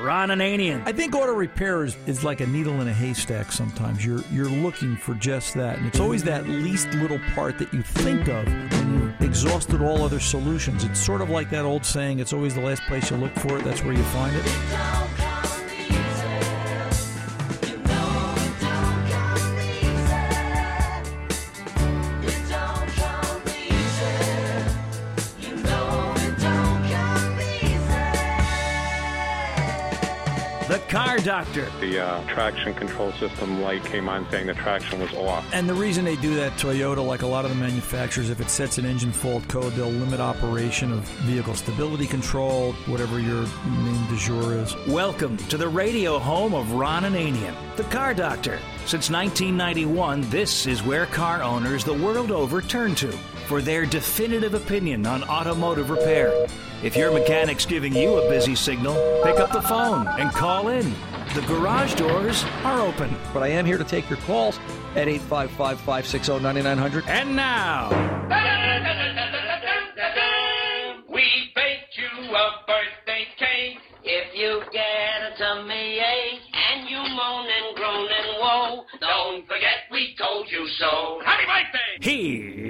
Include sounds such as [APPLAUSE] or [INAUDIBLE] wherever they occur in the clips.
Ron Ananian. I think auto repair is, is like a needle in a haystack sometimes. You're you're looking for just that. And it's always that least little part that you think of when you've exhausted all other solutions. It's sort of like that old saying, it's always the last place you look for it, that's where you find it. Doctor. The uh, traction control system light came on saying the traction was off. And the reason they do that, Toyota, like a lot of the manufacturers, if it sets an engine fault code, they'll limit operation of vehicle stability control, whatever your main du jour is. Welcome to the radio home of Ron Ananian, the Car Doctor. Since 1991, this is where car owners the world over turn to for their definitive opinion on automotive repair. If your mechanic's giving you a busy signal, pick up the phone and call in. The garage doors are open. But I am here to take your calls at 855 560 9900. And now, We baked you a birthday cake. If you get a tummy ache and you moan and groan and woe, don't forget we told you so. Happy birthday! here's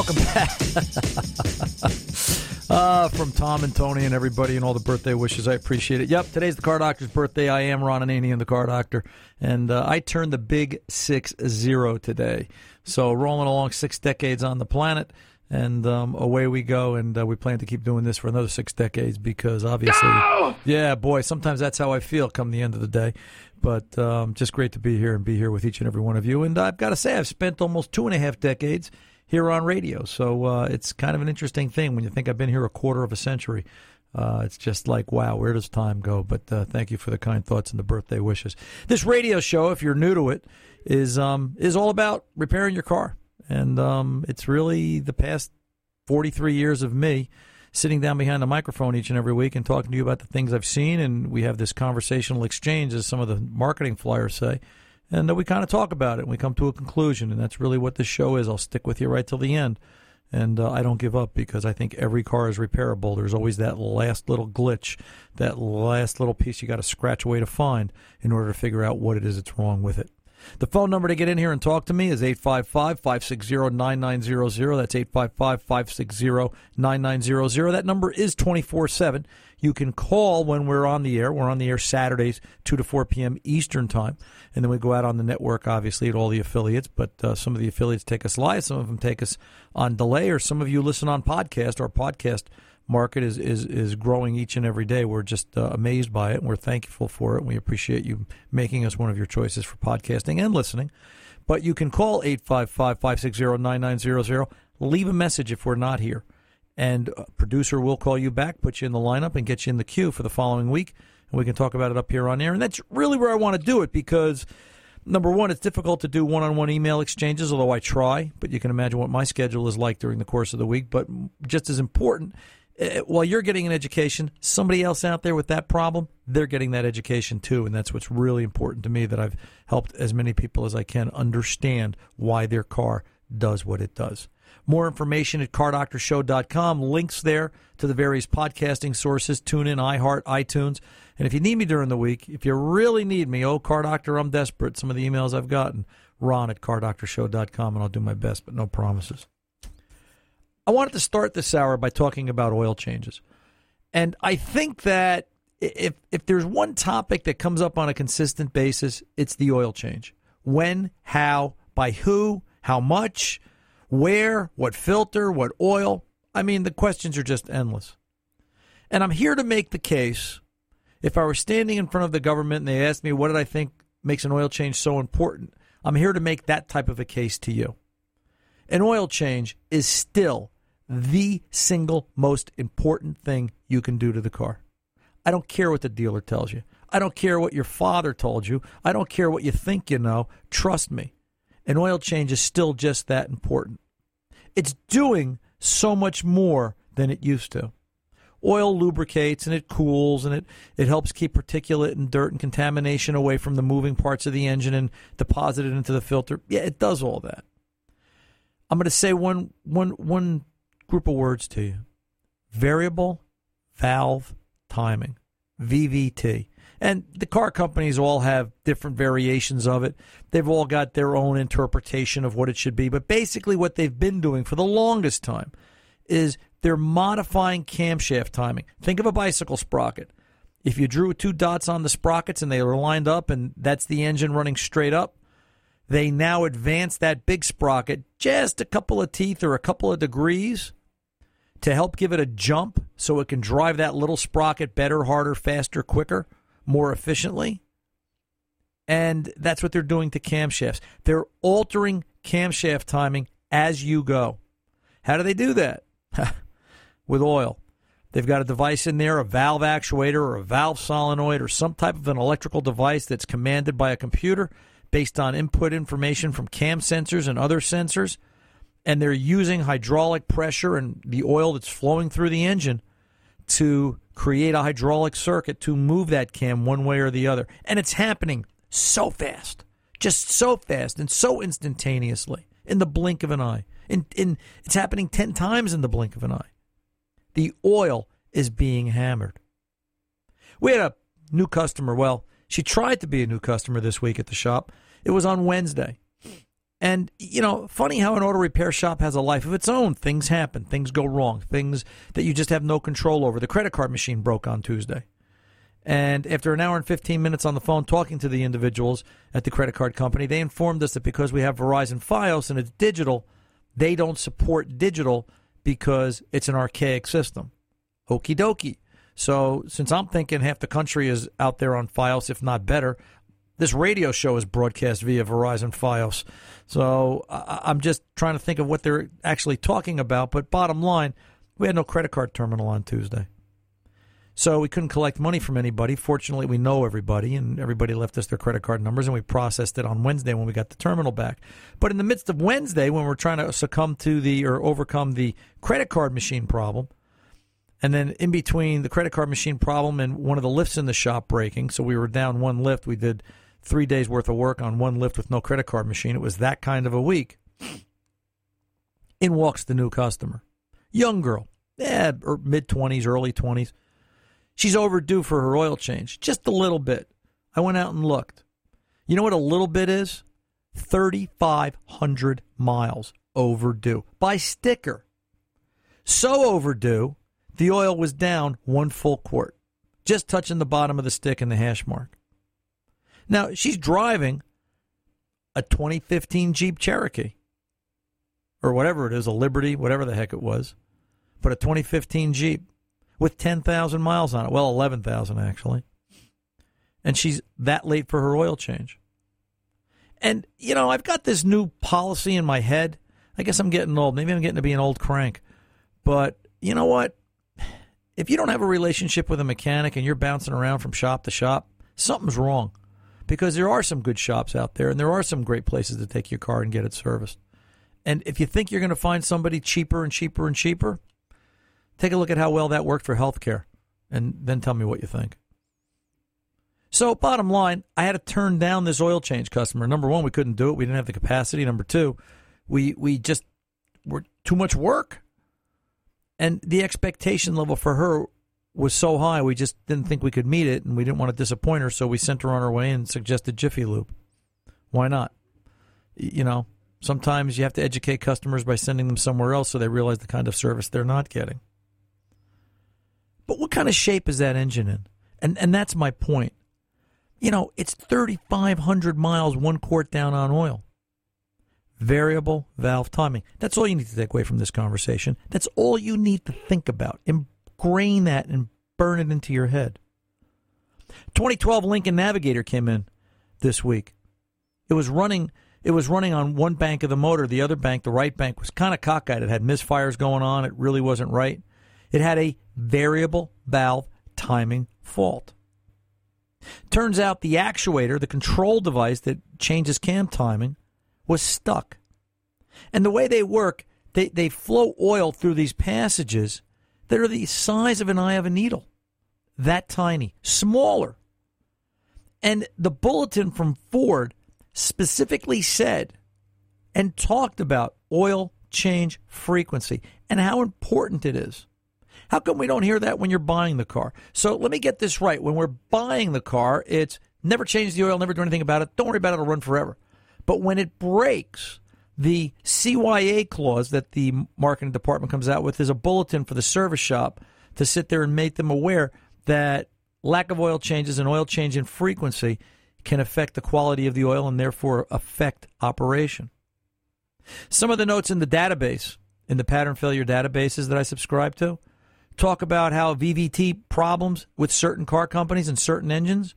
welcome back. [LAUGHS] uh, from Tom and Tony and everybody and all the birthday wishes. I appreciate it. Yep, today's the car doctor's birthday. I am Ron Ananian, the car doctor. And uh, I turned the big six zero today. So rolling along six decades on the planet. And um, away we go, and uh, we plan to keep doing this for another six decades because obviously, yeah, boy, sometimes that's how I feel come the end of the day. But um, just great to be here and be here with each and every one of you. And I've got to say, I've spent almost two and a half decades here on radio, so uh, it's kind of an interesting thing when you think I've been here a quarter of a century. Uh, it's just like, wow, where does time go? But uh, thank you for the kind thoughts and the birthday wishes. This radio show, if you're new to it, is um, is all about repairing your car, and um, it's really the past 43 years of me sitting down behind the microphone each and every week and talking to you about the things I've seen, and we have this conversational exchange, as some of the marketing flyers say, and we kind of talk about it and we come to a conclusion, and that's really what this show is. I'll stick with you right till the end. And uh, I don't give up because I think every car is repairable. There's always that last little glitch, that last little piece you got to scratch away to find in order to figure out what it is that's wrong with it. The phone number to get in here and talk to me is 855 560 9900. That's 855 560 9900. That number is 24 7. You can call when we're on the air. We're on the air Saturdays, 2 to 4 p.m. Eastern Time. And then we go out on the network, obviously, at all the affiliates. But uh, some of the affiliates take us live, some of them take us on delay, or some of you listen on podcast. Our podcast market is, is, is growing each and every day. We're just uh, amazed by it, and we're thankful for it. We appreciate you making us one of your choices for podcasting and listening. But you can call 855 560 9900. Leave a message if we're not here. And a producer will call you back, put you in the lineup, and get you in the queue for the following week. And we can talk about it up here on air. And that's really where I want to do it because number one, it's difficult to do one on one email exchanges, although I try, but you can imagine what my schedule is like during the course of the week. But just as important, Uh, while you're getting an education, somebody else out there with that problem, they're getting that education too. And that's what's really important to me that I've helped as many people as I can understand why their car does what it does. More information at cardoctorshow.com. Links there to the various podcasting sources, TuneIn, iHeart, iTunes. And if you need me during the week, if you really need me, oh, Car Doctor, I'm desperate. Some of the emails I've gotten, ron at cardoctorshow.com, and I'll do my best, but no promises. I wanted to start this hour by talking about oil changes. And I think that if if there's one topic that comes up on a consistent basis, it's the oil change. When, how, by who, how much, where, what filter, what oil. I mean, the questions are just endless. And I'm here to make the case if I were standing in front of the government and they asked me what did I think makes an oil change so important, I'm here to make that type of a case to you. An oil change is still the single most important thing you can do to the car. I don't care what the dealer tells you. I don't care what your father told you. I don't care what you think you know. Trust me. An oil change is still just that important. It's doing so much more than it used to. Oil lubricates and it cools and it, it helps keep particulate and dirt and contamination away from the moving parts of the engine and deposit it into the filter. Yeah, it does all that. I'm going to say one, one, one group of words to you variable valve timing, VVT. And the car companies all have different variations of it. They've all got their own interpretation of what it should be. But basically, what they've been doing for the longest time is they're modifying camshaft timing. Think of a bicycle sprocket. If you drew two dots on the sprockets and they were lined up and that's the engine running straight up, they now advance that big sprocket just a couple of teeth or a couple of degrees to help give it a jump so it can drive that little sprocket better, harder, faster, quicker, more efficiently. And that's what they're doing to camshafts. They're altering camshaft timing as you go. How do they do that? [LAUGHS] With oil. They've got a device in there, a valve actuator or a valve solenoid or some type of an electrical device that's commanded by a computer based on input information from cam sensors and other sensors and they're using hydraulic pressure and the oil that's flowing through the engine to create a hydraulic circuit to move that cam one way or the other. And it's happening so fast, just so fast and so instantaneously in the blink of an eye. In, in, it's happening 10 times in the blink of an eye. The oil is being hammered. We had a new customer. Well, she tried to be a new customer this week at the shop. It was on Wednesday. And, you know, funny how an auto repair shop has a life of its own. Things happen, things go wrong, things that you just have no control over. The credit card machine broke on Tuesday. And after an hour and 15 minutes on the phone talking to the individuals at the credit card company, they informed us that because we have Verizon Fios and it's digital, they don't support digital because it's an archaic system. Okie dokie. So, since I'm thinking half the country is out there on Fios, if not better, this radio show is broadcast via Verizon Fios. So I'm just trying to think of what they're actually talking about. But bottom line, we had no credit card terminal on Tuesday. So we couldn't collect money from anybody. Fortunately, we know everybody, and everybody left us their credit card numbers, and we processed it on Wednesday when we got the terminal back. But in the midst of Wednesday, when we're trying to succumb to the or overcome the credit card machine problem, and then in between the credit card machine problem and one of the lifts in the shop breaking, so we were down one lift. We did three days worth of work on one lift with no credit card machine. It was that kind of a week. In walks the new customer, young girl, er, yeah, mid twenties, early twenties. She's overdue for her oil change, just a little bit. I went out and looked. You know what a little bit is? 3,500 miles overdue by sticker. So overdue, the oil was down one full quart, just touching the bottom of the stick and the hash mark. Now, she's driving a 2015 Jeep Cherokee or whatever it is, a Liberty, whatever the heck it was, but a 2015 Jeep with 10,000 miles on it. Well, 11,000 actually. And she's that late for her oil change. And, you know, I've got this new policy in my head. I guess I'm getting old. Maybe I'm getting to be an old crank. But you know what? If you don't have a relationship with a mechanic and you're bouncing around from shop to shop, something's wrong because there are some good shops out there and there are some great places to take your car and get it serviced. And if you think you're going to find somebody cheaper and cheaper and cheaper, take a look at how well that worked for healthcare and then tell me what you think. So, bottom line, I had to turn down this oil change customer. Number one, we couldn't do it. We didn't have the capacity. Number two, we we just were too much work. And the expectation level for her was so high we just didn't think we could meet it and we didn't want to disappoint her so we sent her on her way and suggested jiffy lube why not? You know sometimes you have to educate customers by sending them somewhere else so they realize the kind of service they're not getting. But what kind of shape is that engine in? And and that's my point. You know it's 3500 miles one quart down on oil variable valve timing that's all you need to take away from this conversation that's all you need to think about grain that and burn it into your head. 2012 Lincoln Navigator came in this week. It was running it was running on one bank of the motor. The other bank, the right bank, was kind of cockeyed. It had misfires going on. It really wasn't right. It had a variable valve timing fault. Turns out the actuator, the control device that changes cam timing, was stuck. And the way they work, they, they flow oil through these passages that are the size of an eye of a needle, that tiny, smaller. And the bulletin from Ford specifically said and talked about oil change frequency and how important it is. How come we don't hear that when you're buying the car? So let me get this right. When we're buying the car, it's never change the oil, never do anything about it. Don't worry about it, it'll run forever. But when it breaks, the CYA clause that the marketing department comes out with is a bulletin for the service shop to sit there and make them aware that lack of oil changes and oil change in frequency can affect the quality of the oil and therefore affect operation. Some of the notes in the database, in the pattern failure databases that I subscribe to, talk about how VVT problems with certain car companies and certain engines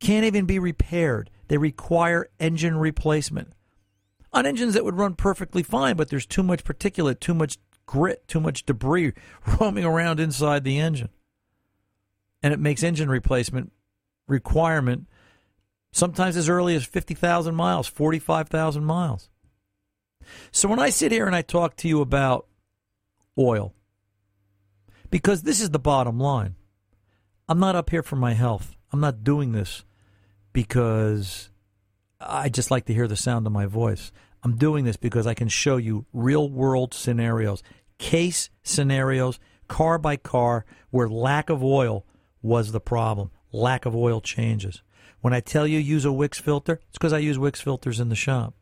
can't even be repaired. They require engine replacement. On engines that would run perfectly fine, but there's too much particulate, too much grit, too much debris [LAUGHS] roaming around inside the engine. And it makes engine replacement requirement sometimes as early as 50,000 miles, 45,000 miles. So when I sit here and I talk to you about oil, because this is the bottom line, I'm not up here for my health. I'm not doing this because I just like to hear the sound of my voice. I'm doing this because I can show you real world scenarios, case scenarios, car by car, where lack of oil was the problem. Lack of oil changes. When I tell you use a Wix filter, it's because I use Wix filters in the shop.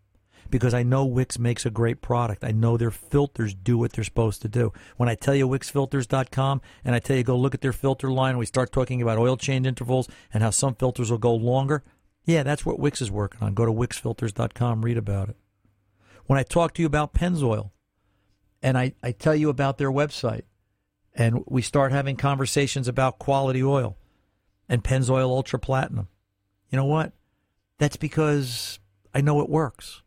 Because I know Wix makes a great product. I know their filters do what they're supposed to do. When I tell you wixfilters.com and I tell you go look at their filter line, we start talking about oil change intervals and how some filters will go longer. Yeah, that's what Wix is working on. Go to wixfilters.com, read about it. When I talk to you about Pennzoil and I, I tell you about their website and we start having conversations about quality oil and Pennzoil Ultra Platinum, you know what? That's because I know it works.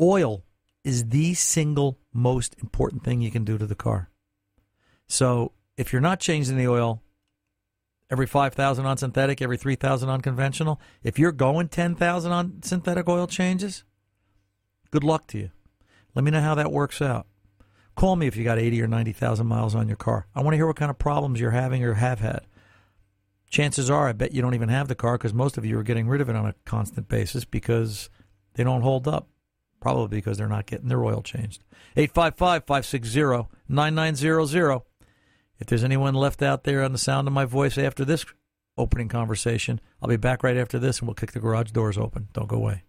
Oil is the single most important thing you can do to the car. So if you're not changing the oil every 5,000 on synthetic, every 3,000 on conventional, if you're going 10,000 on synthetic oil changes, good luck to you. Let me know how that works out. Call me if you got 80 or 90,000 miles on your car. I want to hear what kind of problems you're having or have had. Chances are, I bet you don't even have the car because most of you are getting rid of it on a constant basis because they don't hold up. Probably because they're not getting their oil changed. 855 560 9900. If there's anyone left out there on the sound of my voice after this opening conversation, I'll be back right after this and we'll kick the garage doors open. Don't go away.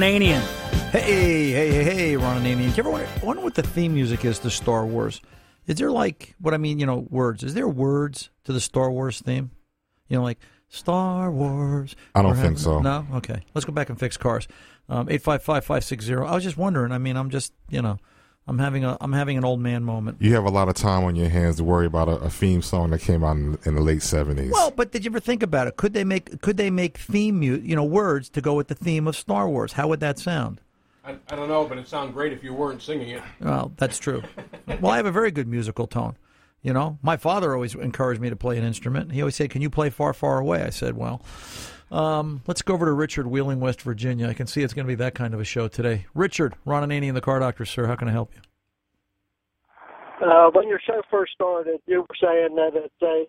Ron Ananian. Hey, hey, hey, hey, Ron Ananian. Do you ever wonder, wonder what the theme music is to Star Wars? Is there like, what I mean, you know, words? Is there words to the Star Wars theme? You know, like Star Wars. I don't think having- so. No? Okay. Let's go back and fix cars. Um, 855-560. I was just wondering. I mean, I'm just, you know, I'm having a I'm having an old man moment. You have a lot of time on your hands to worry about a, a theme song that came out in, in the late seventies. Well, but did you ever think about it? Could they make could they make theme mu- you know words to go with the theme of Star Wars? How would that sound? I, I don't know, but it sounded great if you weren't singing it. Well, that's true. [LAUGHS] well, I have a very good musical tone. You know, my father always encouraged me to play an instrument. He always said, "Can you play far, far away?" I said, "Well, um, let's go over to Richard, Wheeling, West Virginia. I can see it's going to be that kind of a show today." Richard, Ron Ananian the Car Doctor, sir. How can I help you? Uh, when your show first started, you were saying that it's a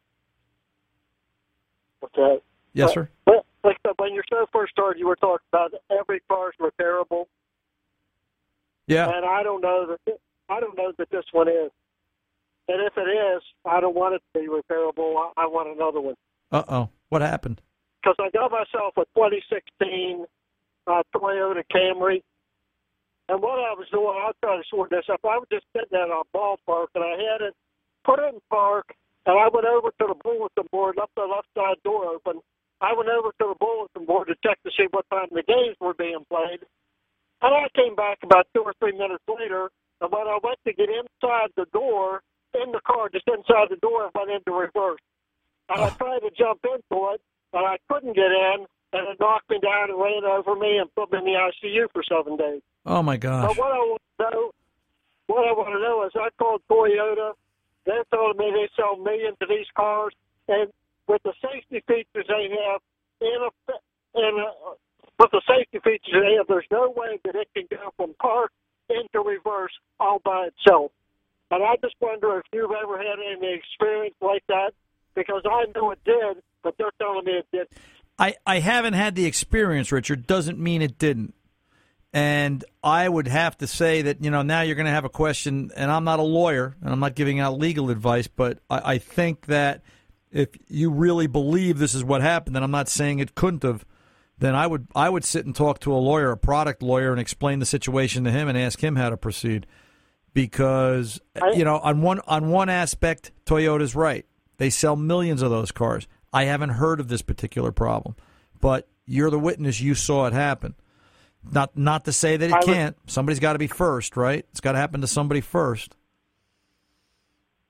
what's that? Yes, sir. But like when your show first started, you were talking about every car's repairable, Yeah. and I don't know that I don't know that this one is. And if it is, I don't want it to be repairable. I, I want another one Uh oh. What happened? Because I got myself a 2016 uh, Toyota Camry. And what I was doing, I'll try to sort this up. I was just sitting at a ballpark, and I had it put it in park, and I went over to the bulletin board, left the left side door open, I went over to the bulletin board to check to see what time the games were being played. And I came back about two or three minutes later, and when I went to get inside the door, in the car, just inside the door, I went into reverse. And I tried to jump into it, but I couldn't get in, and it knocked me down and ran over me and put me in the ICU for seven days. Oh my gosh. But what I want to know, what I want to know is, I called Toyota. They're telling me they sell millions of these cars, and with the safety features they have, in a, in a, with the safety features they have, there's no way that it can go from park into reverse all by itself. And I just wonder if you've ever had any experience like that, because I know it did, but they're telling me it did. I, I haven't had the experience, Richard. Doesn't mean it didn't. And I would have to say that, you know, now you're going to have a question, and I'm not a lawyer, and I'm not giving out legal advice, but I, I think that if you really believe this is what happened, and I'm not saying it couldn't have, then I would I would sit and talk to a lawyer, a product lawyer, and explain the situation to him and ask him how to proceed. Because you know, on one on one aspect, Toyota's right. They sell millions of those cars. I haven't heard of this particular problem, but you're the witness. You saw it happen. Not not to say that it I can't. Somebody's got to be first, right? It's got to happen to somebody first.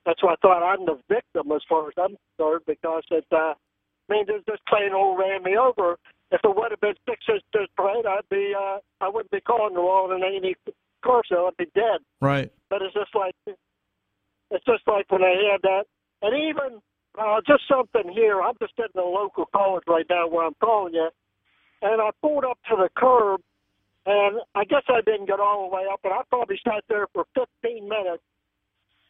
That's why I thought I'm the victim as far as I'm concerned because it, uh, I mean, this, this plain old ran me over. If it would have been six inches straight, I'd be, uh, I wouldn't be calling the law in any sale. I'd be dead. Right. But it's just like, it's just like when I had that. And even, uh, just something here, I'm just sitting in a local college right now where I'm calling you. And I pulled up to the curb and I guess I didn't get all the way up, but I probably sat there for 15 minutes.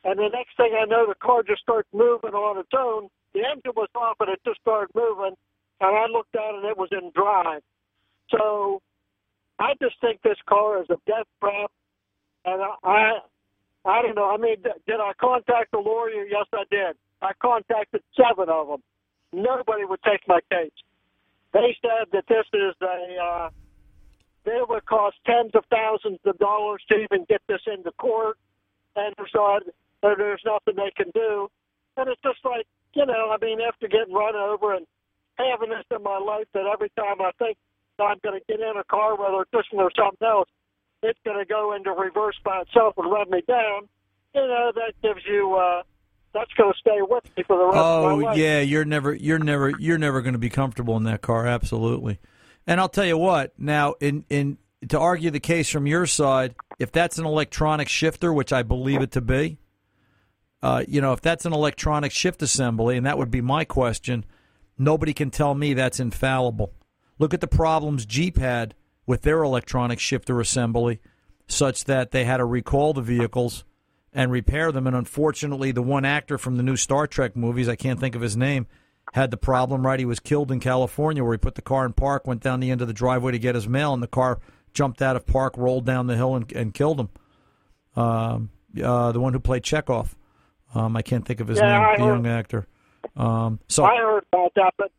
And the next thing I know, the car just starts moving on its own. The engine was off, and it just started moving. And I looked down, and it was in drive. So I just think this car is a death trap. And I, I, I don't know. I mean, did I contact a lawyer? Yes, I did. I contacted seven of them. Nobody would take my case. They said that this is a. Uh, it would cost tens of thousands of dollars to even get this into court, and there's not, there- there's nothing they can do. And it's just like, you know, I mean, after getting run over and having this in my life, that every time I think I'm going to get in a car, whether it's this or something else, it's going to go into reverse by itself and run me down. You know, that gives you, uh, that's going to stay with me for the rest of Oh my life. Oh yeah, you're never you're never you're never going to be comfortable in that car. Absolutely. And I'll tell you what. Now, in in to argue the case from your side, if that's an electronic shifter, which I believe it to be, uh, you know, if that's an electronic shift assembly, and that would be my question, nobody can tell me that's infallible. Look at the problems Jeep had with their electronic shifter assembly, such that they had to recall the vehicles and repair them. And unfortunately, the one actor from the new Star Trek movies, I can't think of his name, had the problem, right? He was killed in California where he put the car in park, went down the end of the driveway to get his mail, and the car jumped out of park, rolled down the hill, and, and killed him. Um, uh, the one who played Chekov. Um, I can't think of his Yeah, name, I the heard- young actor. Um, so I heard about that, but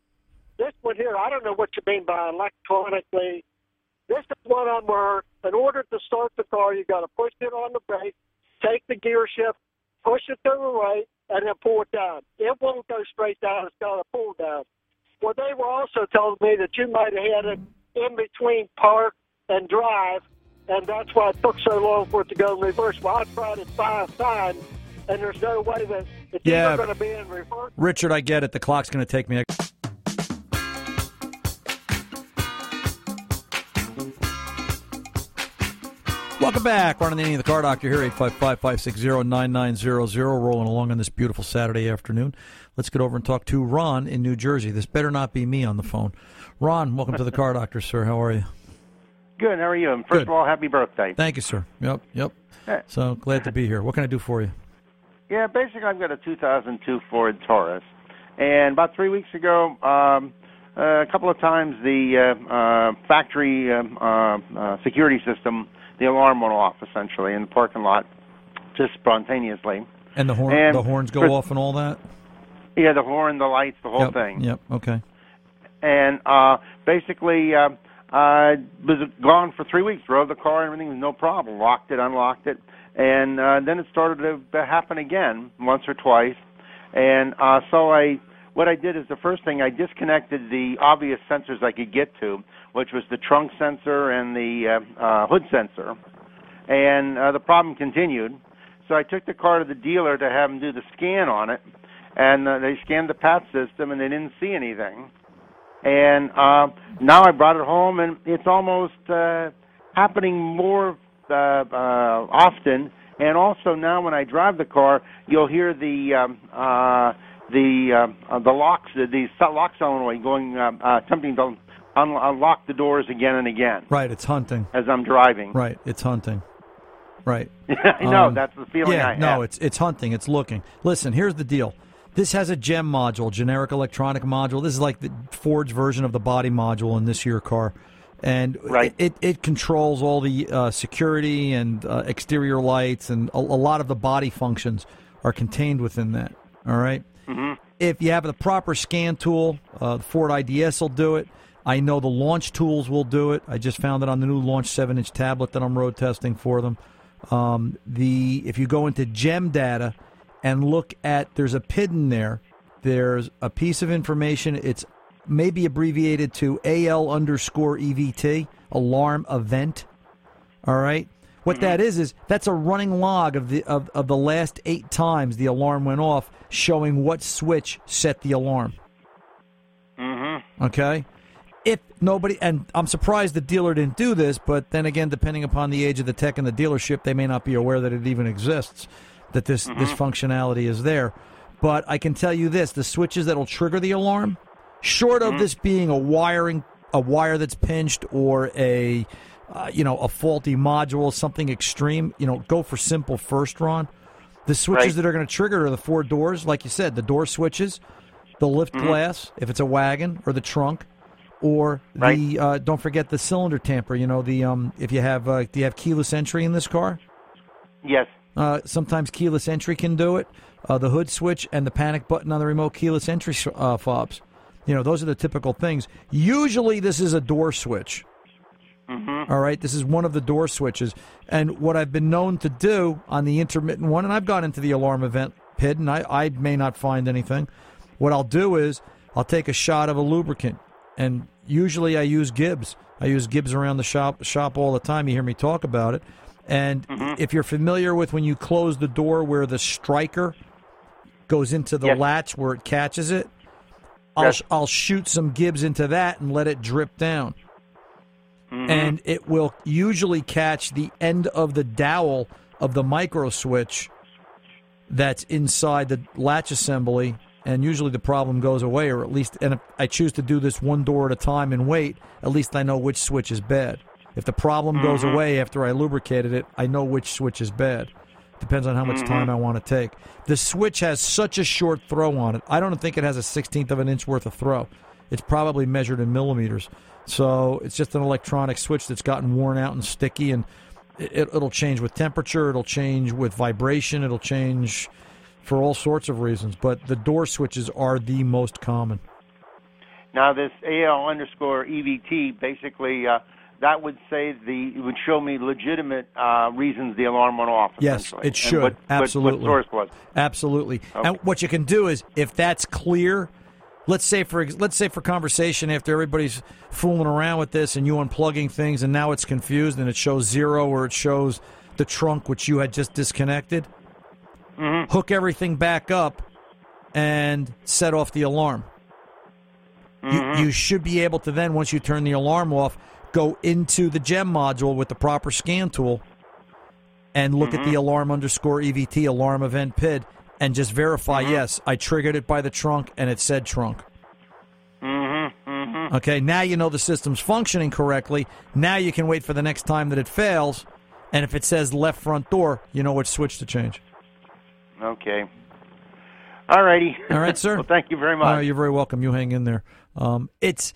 this one here, I don't know what you mean by electronically. This is one on where, in order to start the car, you got to push it on the brake, take the gear shift, push it to the right, and then pull it down. It won't go straight down; it's got to pull down. Well, they were also telling me that you might have had it in between park and drive, and that's why it took so long for it to go in reverse. Well, I tried it five times, and there's no way that it's Yeah. going to be in reverse. Richard, I get it. The clock's going to take me. Welcome back. Ron Ananian, the car doctor here, 855-560-9900, rolling along on this beautiful Saturday afternoon. Let's get over and talk to Ron in New Jersey. This better not be me on the phone. Ron, welcome to the car doctor, sir. How are you? Good. How are you? And First Good. of all, happy birthday. Thank you, sir. Yep, yep. So glad to be here. What can I do for you? Yeah, basically, I've got a 2002 Ford Taurus, and about three weeks ago, um, uh, a couple of times the uh, uh, factory um, uh, uh, security system, the alarm went off essentially in the parking lot, just spontaneously. And the horn, And the horns go for- off and all that. Yeah, the horn, the lights, the whole yep, thing. Yep. Okay. and uh basically uh I was gone for three weeks, drove the car and everything was no problem. Locked it, unlocked it, and uh then it started to happen again once or twice. And uh so I what I did is the first thing I disconnected the obvious sensors I could get to, which was the trunk sensor and the uh, uh, hood sensor, and uh, the problem continued. So I took the car to the dealer to have them do the scan on it, and uh, they scanned the PAT system and they didn't see anything. And uh, now I brought it home, and it's almost uh, happening more uh, uh, often. And also now, when I drive the car, you'll hear the um, uh, the uh, the locks, the, the lock solenoid going, uh, uh, attempting to un- unlock the doors again and again Right, it's hunting. as I'm driving. Right, it's hunting. Right. [LAUGHS] I know Um, that's the feeling yeah, I have. no, it's it's hunting. It's looking. Listen, here's the deal. This has a GEM module, generic electronic module. This is like the Ford's version of the body module in this year car, and Right. it, it controls all the uh, security and uh, exterior lights, and a, a lot of the body functions are contained within that. All right? mm-hmm. If you have the proper scan tool, uh, the Ford IDS will do it. I know the launch tools will do it. I just found it on the new launch seven inch tablet that I'm road testing for them. Um, the if you go into gem data and look at there's a PID in there. There's a piece of information. It's maybe abbreviated to AL underscore EVT alarm event. All right. What that is is that's a running log of the of, of the last eight times the alarm went off, showing what switch set the alarm. Mm-hmm. Okay. If nobody, and I'm surprised the dealer didn't do this, but then again, depending upon the age of the tech in the dealership, they may not be aware that it even exists, that this this mm-hmm. functionality is there. But I can tell you this: the switches that will trigger the alarm, short of mm-hmm. this being a wiring a wire that's pinched or a uh, you know a faulty module, something extreme, you know, go for simple first, Ron. The switches Right. that are going to trigger are the four doors, like you said, the door switches, the lift mm-hmm. glass, if it's a wagon, or the trunk, or the uh, don't forget the cylinder tamper. You know, the um, if you have uh, do you have keyless entry in this car? Yes. Uh, sometimes keyless entry can do it. Uh, the hood switch and the panic button on the remote keyless entry uh, fobs. You know, those are the typical things. Usually, this is a door switch. Mm-hmm. All right, this is one of the door switches. And what I've been known to do on the intermittent one, and I've gone into the alarm event PID, and I, I may not find anything. What I'll do is I'll take a shot of a lubricant, and usually I use Gibbs. I use Gibbs around the shop shop all the time. You hear me talk about it. And mm-hmm. if you're familiar with when you close the door where the striker goes into the Yes. latch where it catches it, I'll Yes. I'll shoot some Gibbs into that and let it drip down mm-hmm. and it will usually catch the end of the dowel of the micro switch that's inside the latch assembly and usually the problem goes away or at least and if I choose to do this one door at a time and wait at least I know which switch is bad. If the problem goes mm-hmm. away after I lubricated it I know which switch is bad. Depends on how much time mm-hmm. I want to take. The switch has such a short throw on it. I don't think it has a 16th of an inch worth of throw. It's probably measured in millimeters. So it's just an electronic switch that's gotten worn out and sticky, and it, it'll change with temperature, it'll change with vibration, it'll change for all sorts of reasons. But the door switches are the most common. Now this AL underscore EVT basically uh, that would say the it would show me legitimate uh, reasons the alarm went off. Yes, it should. what- what- Absolutely. What source was? Absolutely. Okay. And what you can do is, if that's clear, let's say for let's say for conversation after everybody's fooling around with this and you unplugging things and now it's confused and it shows zero or it shows the trunk which you had just disconnected. Hook everything back up and set off the alarm. You, you should be able to then, once you turn the alarm off, go into the gem module with the proper scan tool and look at the alarm underscore EVT alarm event PID and just verify yes, I triggered it by the trunk and it said trunk. Mm-hmm. Mm-hmm. Okay, now you know the system's functioning correctly. Now you can wait for the next time that it fails, and if it says left front door, you know which switch to change. Okay. All righty. All right, sir. [LAUGHS] well, thank you very much. Uh, you're very welcome. You hang in there. Um, it's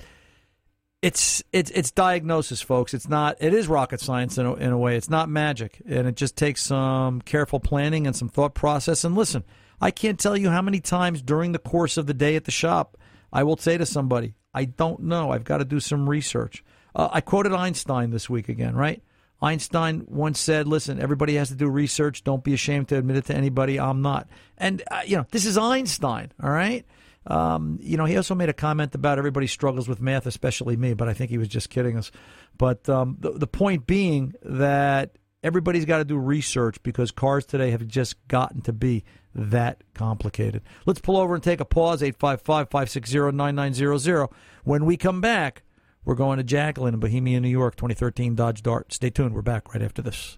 it's it's it's diagnosis, folks. It's not. It is rocket science in a, in a way. It's not magic, and it just takes some careful planning and some thought process. And listen, I can't tell you how many times during the course of the day at the shop I will say to somebody, "I don't know. I've got to do some research." Uh, I quoted Einstein this week again, right? Einstein once said, "Listen, everybody has to do research. Don't be ashamed to admit it to anybody. I'm not." And uh, you know, this is Einstein, all right. Um, you know, he also made a comment about everybody struggles with math, especially me, but I think he was just kidding us. But um, the, the point being that everybody's got to do research because cars today have just gotten to be that complicated. Let's pull over and take a pause, 855 560 9900. When we come back, we're going to Jacqueline in Bohemia, New York, 2013 Dodge Dart. Stay tuned. We're back right after this.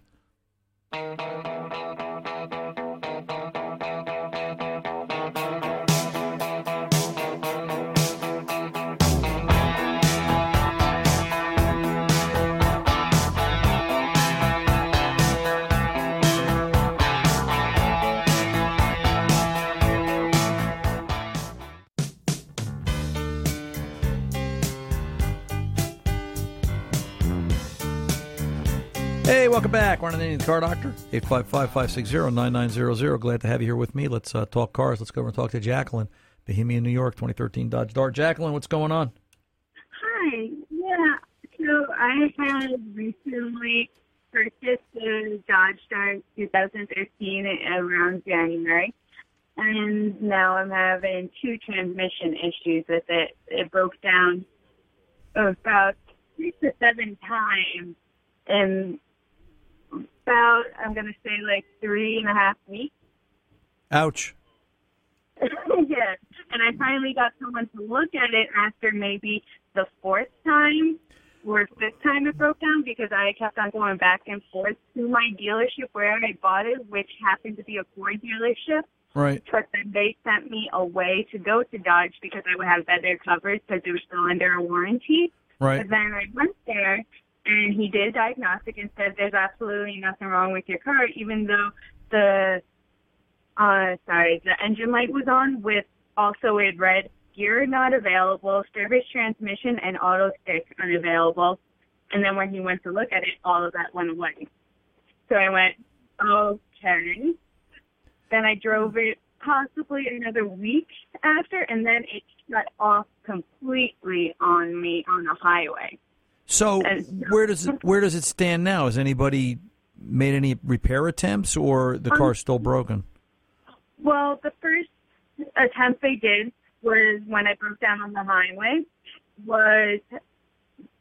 Welcome back. Ron Ananian, the Car Doctor, 855-560-9900. Glad to have you here with me. Let's uh, talk cars. Let's go over and talk to Jacqueline, Bohemia, New York, 2013 Dodge Dart. Jacqueline, what's going on? Hi. Yeah. So I had recently purchased a Dodge Dart 2013 around January, and now I'm having two transmission issues with it. It broke down about six to seven times in about, I'm going to say, like three and a half weeks. Ouch. [LAUGHS] yeah. And I finally got someone to look at it after maybe the fourth time or fifth time it broke down because I kept on going back and forth to my dealership where I bought it, which happened to be a Ford dealership. Right. But then they sent me away to go to Dodge because I would have better coverage because it was still under a warranty. Right. But then I went there and he did a diagnostic and said there's absolutely nothing wrong with your car, even though the uh sorry, the engine light was on with also it read gear not available, service transmission and auto stick unavailable. And then when he went to look at it, all of that went away. So I went, okay. Then I drove it possibly another week after, and then it shut off completely on me on the highway. So where does it where does it stand now? Has anybody made any repair attempts, or the car's um, still broken? Well, the first attempt they did was when I broke down on the highway. Was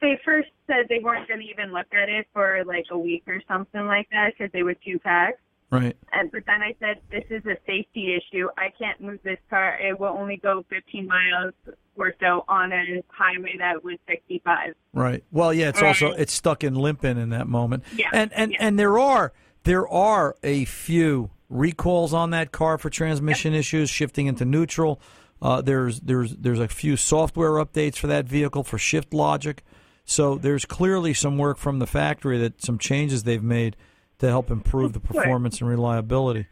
they first said they weren't going to even look at it for like a week or something like that because they were too packed. Right. And but then I said, this is a safety issue. I can't move this car. It will only go 15 miles or so on a highway that was 65. Right. Well, yeah, it's also it's stuck in limping in that moment. Yeah, And and and there are there are a few recalls on that car for transmission issues, shifting into neutral. Uh, there's there's there's a few software updates for that vehicle for shift logic. So there's clearly some work from the factory that some changes they've made to help improve the performance and reliability.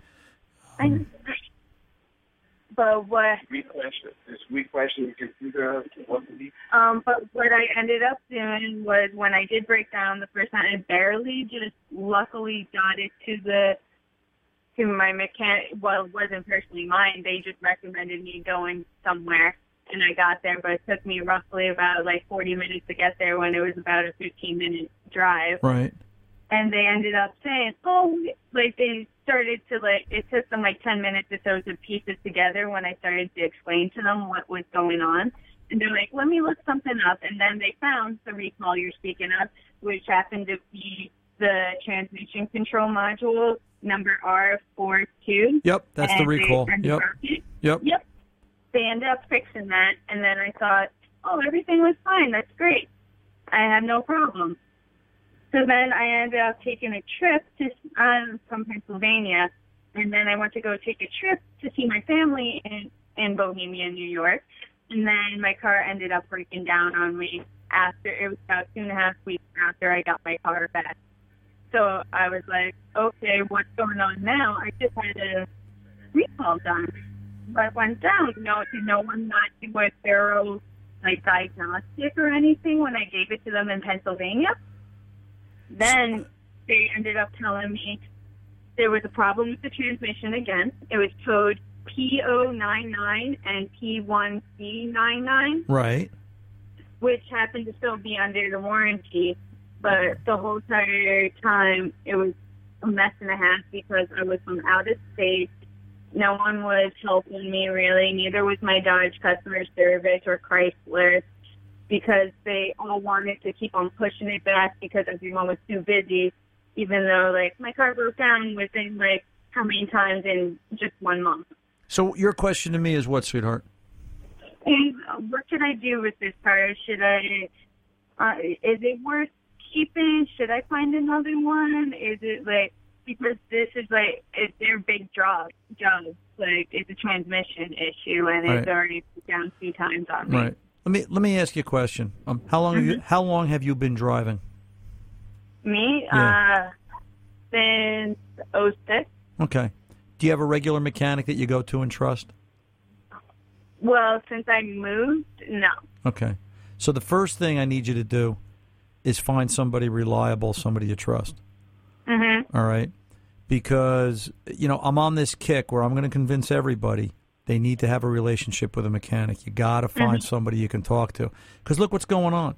I, but what Weak question. This weak question you can figure out what to be. Um, but what I ended up doing was when I did break down the first time, I barely just luckily got it to the to my mechanic. Well, it wasn't personally mine. They just recommended me going somewhere, and I got there. But it took me roughly about like 40 minutes to get there when it was about a 15 minute drive Right. And they ended up saying, "Oh, like they started to like it took them like ten minutes or so to piece it together when I started to explain to them what was going on." And they're like, "Let me look something up," and then they found the recall you're speaking of, which happened to be the transmission control module number R42. Yep, that's the recall. Yep. Yep. Yep. They ended up fixing that, and then I thought, oh, everything was fine. That's great. I have no problem. So then I ended up taking a trip to um, from Pennsylvania, and then I went to go take a trip to see my family in in Bohemia, New York, and then my car ended up breaking down on me after it was about two and a half weeks after I got my car back. So I was like, okay, what's going on now? I just had a recall done. But went down. No, did no one not do a thorough like diagnostic or anything when I gave it to them in Pennsylvania? Then they ended up telling me there was a problem with the transmission again. It was code P099 and P1C99 Right. which happened to still be under the warranty. But the whole entire time, it was a mess and a half because I was from out of state no one was helping me really. Neither was my Dodge customer service or Chrysler because they all wanted to keep on pushing it back because everyone was too busy. Even though like my car broke down within like how many times in just one month. So your question to me is what, sweetheart? And uh, what should I do with this car? Should I? Uh, is it worth keeping? Should I find another one? Is it like because this is like it's their big job job like it's a transmission issue and it's already down two times on me. Right. Let me let me ask you a question. Um, how long have you how long have you been driving? Me, Yeah. uh, since 06. Okay. Do you have a regular mechanic that you go to and trust? Well, since I moved, no. Okay. So the first thing I need you to do is find somebody reliable, somebody you trust. Mhm. All right. Because, you know, I'm on this kick where I'm going to convince everybody they need to have a relationship with a mechanic. You got to find Mhm. somebody you can talk to. Because look what's going on.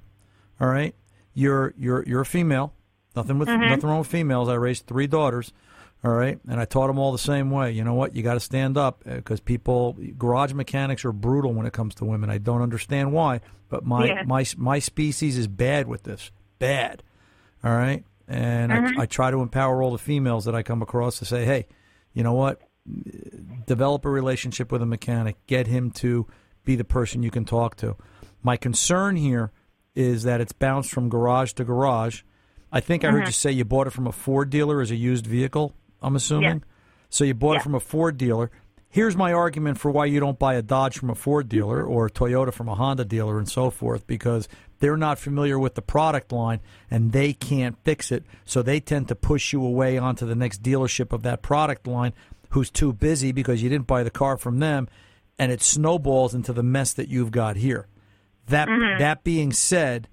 All right. You're you're you're a female. Nothing with Mhm. nothing wrong with females. I raised three daughters. All right, and I taught them all the same way. You know what? You got to stand up because people, garage mechanics are brutal when it comes to women. I don't understand why, but my Yeah. my my species is bad with this. Bad. All right, and Mhm. I, I try to empower all the females that I come across to say, hey, you know what? Develop a relationship with a mechanic. Get him to be the person you can talk to. My concern here is that it's bounced from garage to garage. I think I heard Mhm. you say you bought it from a Ford dealer as a used vehicle. I'm assuming. So you bought it from a Ford dealer. Here's my argument for why you don't buy a Dodge from a Ford dealer or a Toyota from a Honda dealer and so forth because they're not familiar with the product line and they can't fix it. So they tend to push you away onto the next dealership of that product line who's too busy because you didn't buy the car from them and it snowballs into the mess that you've got here. That Mhm. that being said,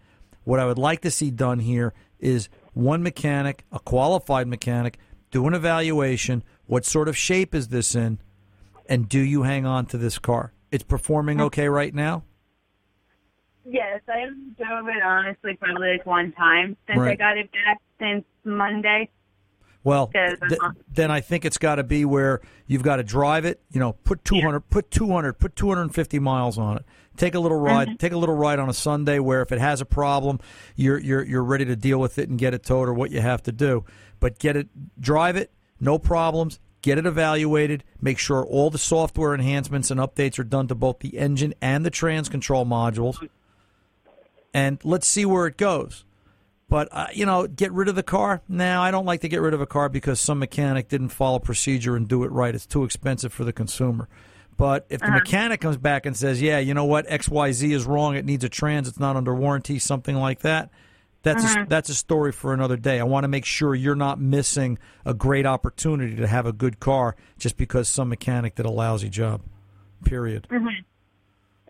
what I would like to see done here is one mechanic, a qualified mechanic, do an evaluation. What sort of shape is this in? And do you hang on to this car? It's performing okay right now? Yes, I drove it honestly probably like one time since I got it back since Monday. Well, th- then I think it's got to be where you've got to drive it. You know, put two hundred, put two hundred, put two hundred and fifty miles on it. Take a little ride. Mm-hmm. Take a little ride on a Sunday where if it has a problem, you're you're you're ready to deal with it and get it towed or what you have to do. But get it, drive it, no problems. Get it evaluated. Make sure all the software enhancements and updates are done to both the engine and the trans control modules. And let's see where it goes. But uh, you know, get rid of the car. Now, I don't like to get rid of a car because some mechanic didn't follow procedure and do it right. It's too expensive for the consumer. But if the Uh-huh. mechanic comes back and says, "Yeah, you know what, X Y Z is wrong. It needs a trans. It's not under warranty. Something like that." That's a, Uh-huh. that's a story for another day. I want to make sure you're not missing a great opportunity to have a good car just because some mechanic did a lousy job. Period. Mhm.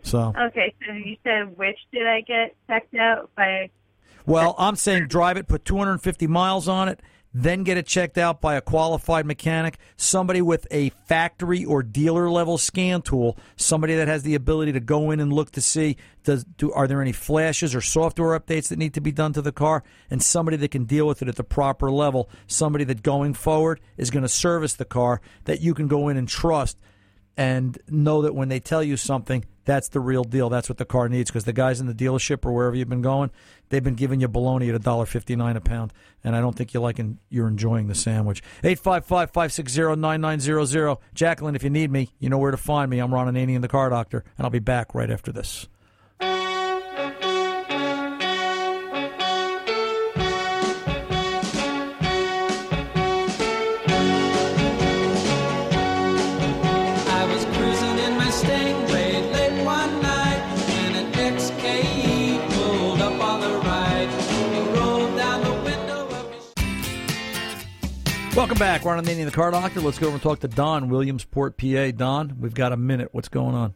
So. Okay, so you said which did I get checked out by? Well, I'm saying drive it, put 250 miles on it, then get it checked out by a qualified mechanic, somebody with a factory or dealer level scan tool, somebody that has the ability to go in and look to see does do are there any flashes or software updates that need to be done to the car, and somebody that can deal with it at the proper level, somebody that going forward is going to service the car that you can go in and trust and know that when they tell you something, that's the real deal. That's what the car needs because the guys in the dealership or wherever you've been going, they've been giving you bologna at a dollar fifty nine a pound, and I don't think you're liking you're enjoying the sandwich. Eight five five five six zero nine nine zero zero. Jacqueline, if you need me, you know where to find me. I'm Ron Ananian, the car doctor, and I'll be back right after this. Welcome back, Ron Ananian, the Indy the car doctor. Let's go over and talk to Don Williamsport, PA. Don, we've got a minute. What's going on?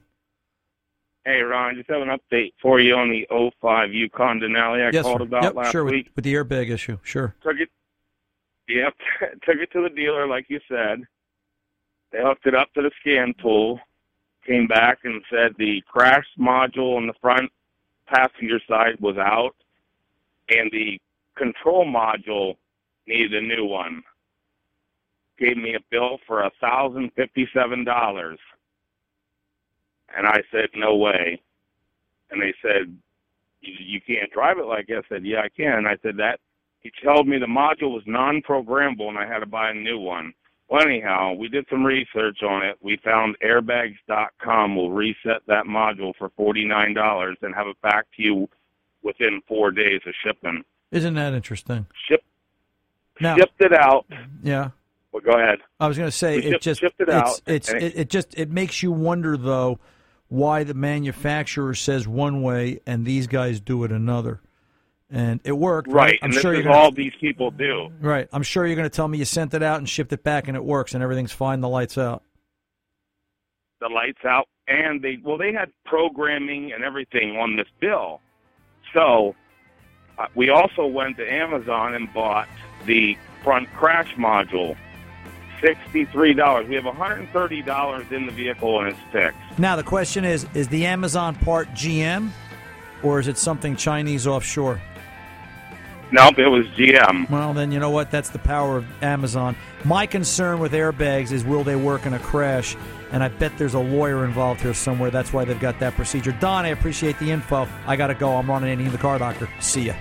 Hey, Ron, just have an update for you on the 05 Yukon Denali I yes, called sir. about yep, last sure. week. With, with the airbag issue, sure. Took it, yep, [LAUGHS] took it to the dealer like you said. They hooked it up to the scan tool, came back and said the crash module on the front passenger side was out, and the control module needed a new one. Gave me a bill for a thousand fifty-seven dollars, and I said, "No way." And they said, "You, you can't drive it like that." I said, "Yeah, I can." and I said that. He told me the module was non-programmable, and I had to buy a new one. Well, anyhow, we did some research on it. We found airbags.com will reset that module for $49 and have it back to you within four days of shipping. Isn't that interesting? Ship, Now- shipped it out. Yeah. Well, go ahead. I was going to say We it just shipped it it's, out, it's it, it- it just it makes you wonder though why the manufacturer says one way and these guys do it another, and it worked. Right, I'm and this sure is you're gonna, all these people do. right. I'm sure you're going to tell me you sent it out and shipped it back and it works and everything's fine. The lights out. the lights out and they well they had programming and everything on this bill so uh, we also went to amazon and bought the front crash module $63 we have $130 in the vehicle and it's fixed Now the question is: Is the Amazon part GM, or is it something Chinese offshore? nope it was gm Well, then you know what? That's the power of Amazon. My concern with airbags is will they work in a crash? And I bet there's a lawyer involved here somewhere. That's why they've got that procedure. Don, I appreciate the info. I got to go. I'm Ron Ananian the car doctor. See ya.